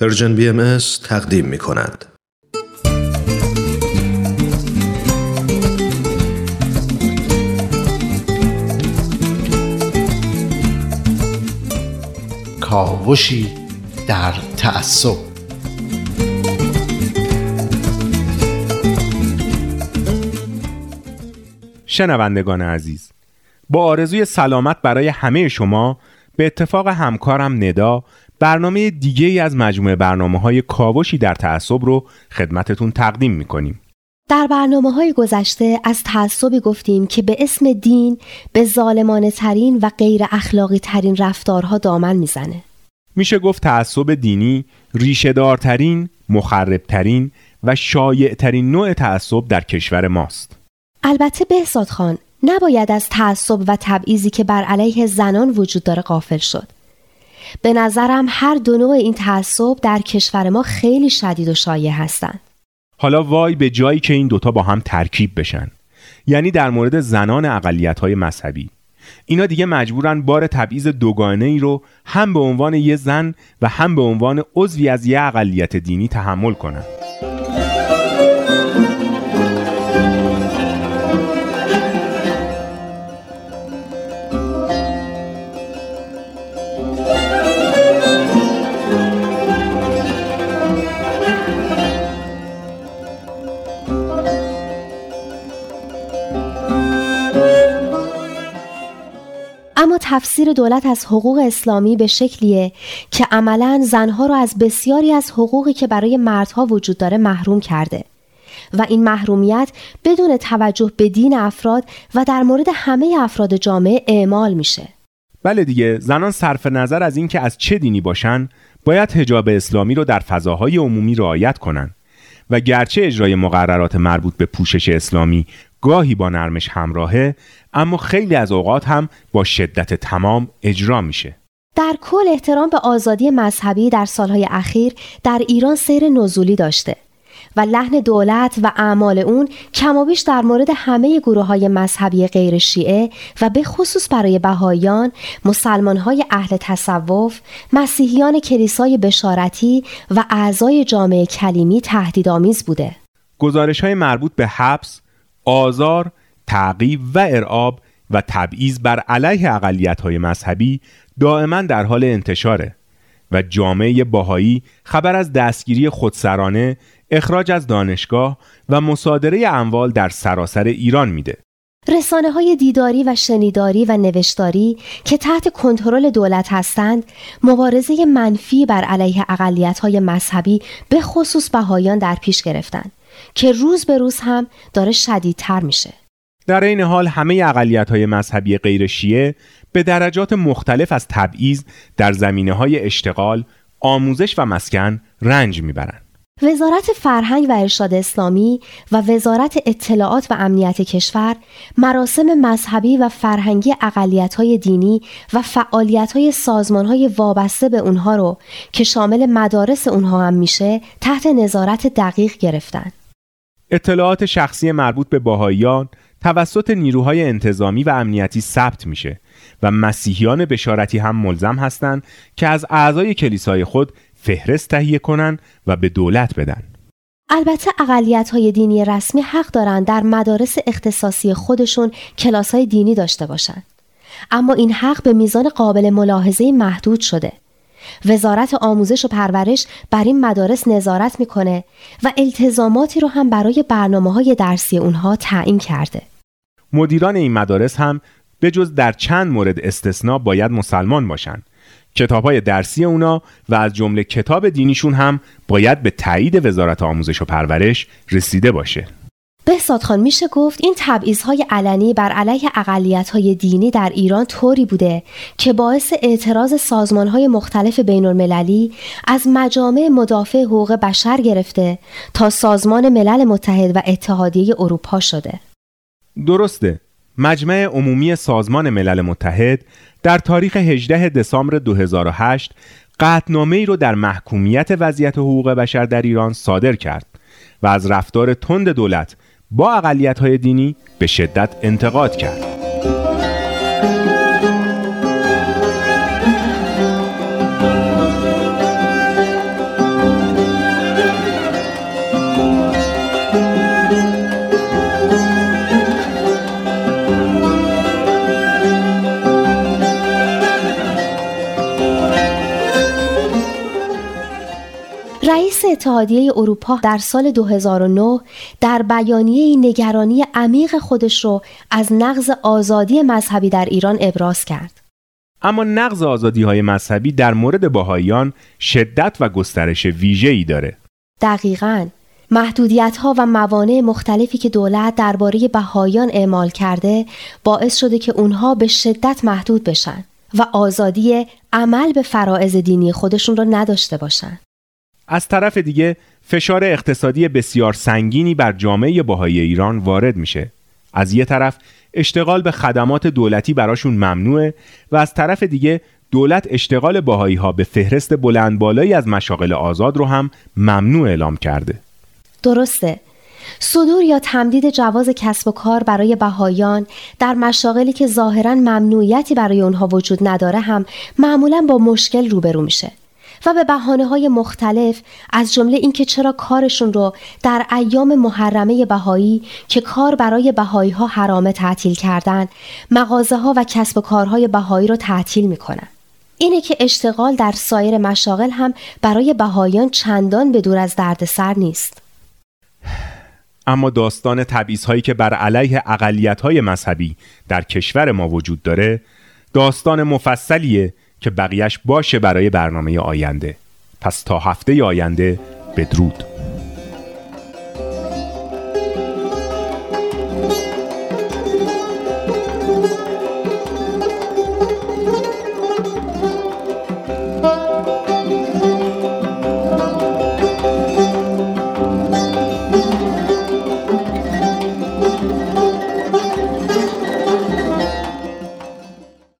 پرژن بی ام تقدیم می کند. کاوشی در تعصب شنوندگان عزیز با آرزوی سلامت برای همه شما به اتفاق همکارم ندا برنامه دیگه ای از مجموعه برنامه های کاوشی در تعصب رو خدمتتون تقدیم می‌کنیم در برنامه های گذشته از تعصبی گفتیم که به اسم دین به ظالمانه ترین و غیر اخلاقی ترین رفتارها دامن می‌زنه. میشه گفت تعصب دینی ریشه دارترین، مخربترین و شایعترین نوع تعصب در کشور ماست. البته بهزاد خان نباید از تعصب و تبعیضی که بر علیه زنان وجود داره قافل شد. به نظرم هر دو نوع این تعصب در کشور ما خیلی شدید و شایع هستند. حالا وای به جایی که این دوتا با هم ترکیب بشن. یعنی در مورد زنان اقلیت های مذهبی. اینا دیگه مجبورن بار تبعیض دوگانه ای رو هم به عنوان یه زن و هم به عنوان عضوی از یه اقلیت دینی تحمل کنن. اما تفسیر دولت از حقوق اسلامی به شکلیه که عملا زنها را از بسیاری از حقوقی که برای مردها وجود داره محروم کرده. و این محرومیت بدون توجه به دین افراد و در مورد همه افراد جامعه اعمال میشه. بله دیگه زنان صرف نظر از اینکه از چه دینی باشن باید حجاب اسلامی رو در فضاهای عمومی رعایت کنن. و گرچه اجرای مقررات مربوط به پوشش اسلامی گاهی با نرمش همراهه اما خیلی از اوقات هم با شدت تمام اجرا میشه در کل احترام به آزادی مذهبی در سالهای اخیر در ایران سیر نزولی داشته و لحن دولت و اعمال اون کمابیش در مورد همه گروه های مذهبی غیر شیعه و به خصوص برای بهاییان، مسلمان های اهل تصوف، مسیحیان کلیسای بشارتی و اعضای جامعه کلیمی تهدیدآمیز بوده. گزارش های مربوط به حبس، آزار، تعقیب و ارعاب و تبعیض بر علیه اقلیت های مذهبی دائما در حال انتشاره و جامعه باهایی خبر از دستگیری خودسرانه، اخراج از دانشگاه و مصادره اموال در سراسر ایران میده. رسانه های دیداری و شنیداری و نوشتاری که تحت کنترل دولت هستند مبارزه منفی بر علیه اقلیت های مذهبی به خصوص بهایان در پیش گرفتند که روز به روز هم داره شدیدتر میشه. در این حال همه اقلیت های مذهبی غیر شیعه به درجات مختلف از تبعیض در زمینه های اشتغال، آموزش و مسکن رنج می‌برند. وزارت فرهنگ و ارشاد اسلامی و وزارت اطلاعات و امنیت کشور مراسم مذهبی و فرهنگی اقلیت‌های دینی و فعالیت‌های سازمان‌های وابسته به اونها رو که شامل مدارس اونها هم میشه تحت نظارت دقیق گرفتن. اطلاعات شخصی مربوط به باهایان توسط نیروهای انتظامی و امنیتی ثبت میشه و مسیحیان بشارتی هم ملزم هستند که از اعضای کلیسای خود فهرست تهیه کنن و به دولت بدن. البته اقلیت های دینی رسمی حق دارند در مدارس اختصاصی خودشون کلاس های دینی داشته باشند. اما این حق به میزان قابل ملاحظه محدود شده. وزارت آموزش و پرورش بر این مدارس نظارت می‌کنه و التزاماتی رو هم برای برنامه های درسی اونها تعیین کرده. مدیران این مدارس هم به جز در چند مورد استثنا باید مسلمان باشند کتاب های درسی اونا و از جمله کتاب دینیشون هم باید به تایید وزارت آموزش و پرورش رسیده باشه. بهزاد خان میشه گفت این های علنی بر علیه های دینی در ایران طوری بوده که باعث اعتراض های مختلف بین المللی از مجامع مدافع حقوق بشر گرفته تا سازمان ملل متحد و اتحادیه اروپا شده. درسته. مجمع عمومی سازمان ملل متحد در تاریخ 18 دسامبر 2008 قطنامه ای رو در محکومیت وضعیت حقوق بشر در ایران صادر کرد و از رفتار تند دولت با اقلیت های دینی به شدت انتقاد کرد. اتحادیه اروپا در سال 2009 در بیانیه نگرانی عمیق خودش رو از نقض آزادی مذهبی در ایران ابراز کرد. اما نقض آزادی های مذهبی در مورد باهایان شدت و گسترش ویژه‌ای داره. دقیقاً محدودیت ها و موانع مختلفی که دولت درباره بهایان اعمال کرده باعث شده که اونها به شدت محدود بشن و آزادی عمل به فرائض دینی خودشون رو نداشته باشن. از طرف دیگه فشار اقتصادی بسیار سنگینی بر جامعه باهای ایران وارد میشه. از یه طرف اشتغال به خدمات دولتی براشون ممنوعه و از طرف دیگه دولت اشتغال باهایی ها به فهرست بلند بالایی از مشاغل آزاد رو هم ممنوع اعلام کرده. درسته صدور یا تمدید جواز کسب و کار برای بهایان در مشاغلی که ظاهرا ممنوعیتی برای اونها وجود نداره هم معمولا با مشکل روبرو میشه و به بحانه های مختلف از جمله اینکه چرا کارشون رو در ایام محرمه بهایی که کار برای بهایی ها حرامه تعطیل کردن مغازه ها و کسب و کارهای بهایی رو تعطیل می‌کنن. اینه که اشتغال در سایر مشاغل هم برای بهایان چندان به دور از دردسر نیست. اما داستان تبعیض هایی که بر علیه اقلیت های مذهبی در کشور ما وجود داره داستان مفصلیه که بقیهش باشه برای برنامه آینده. پس تا هفته آینده بدرود.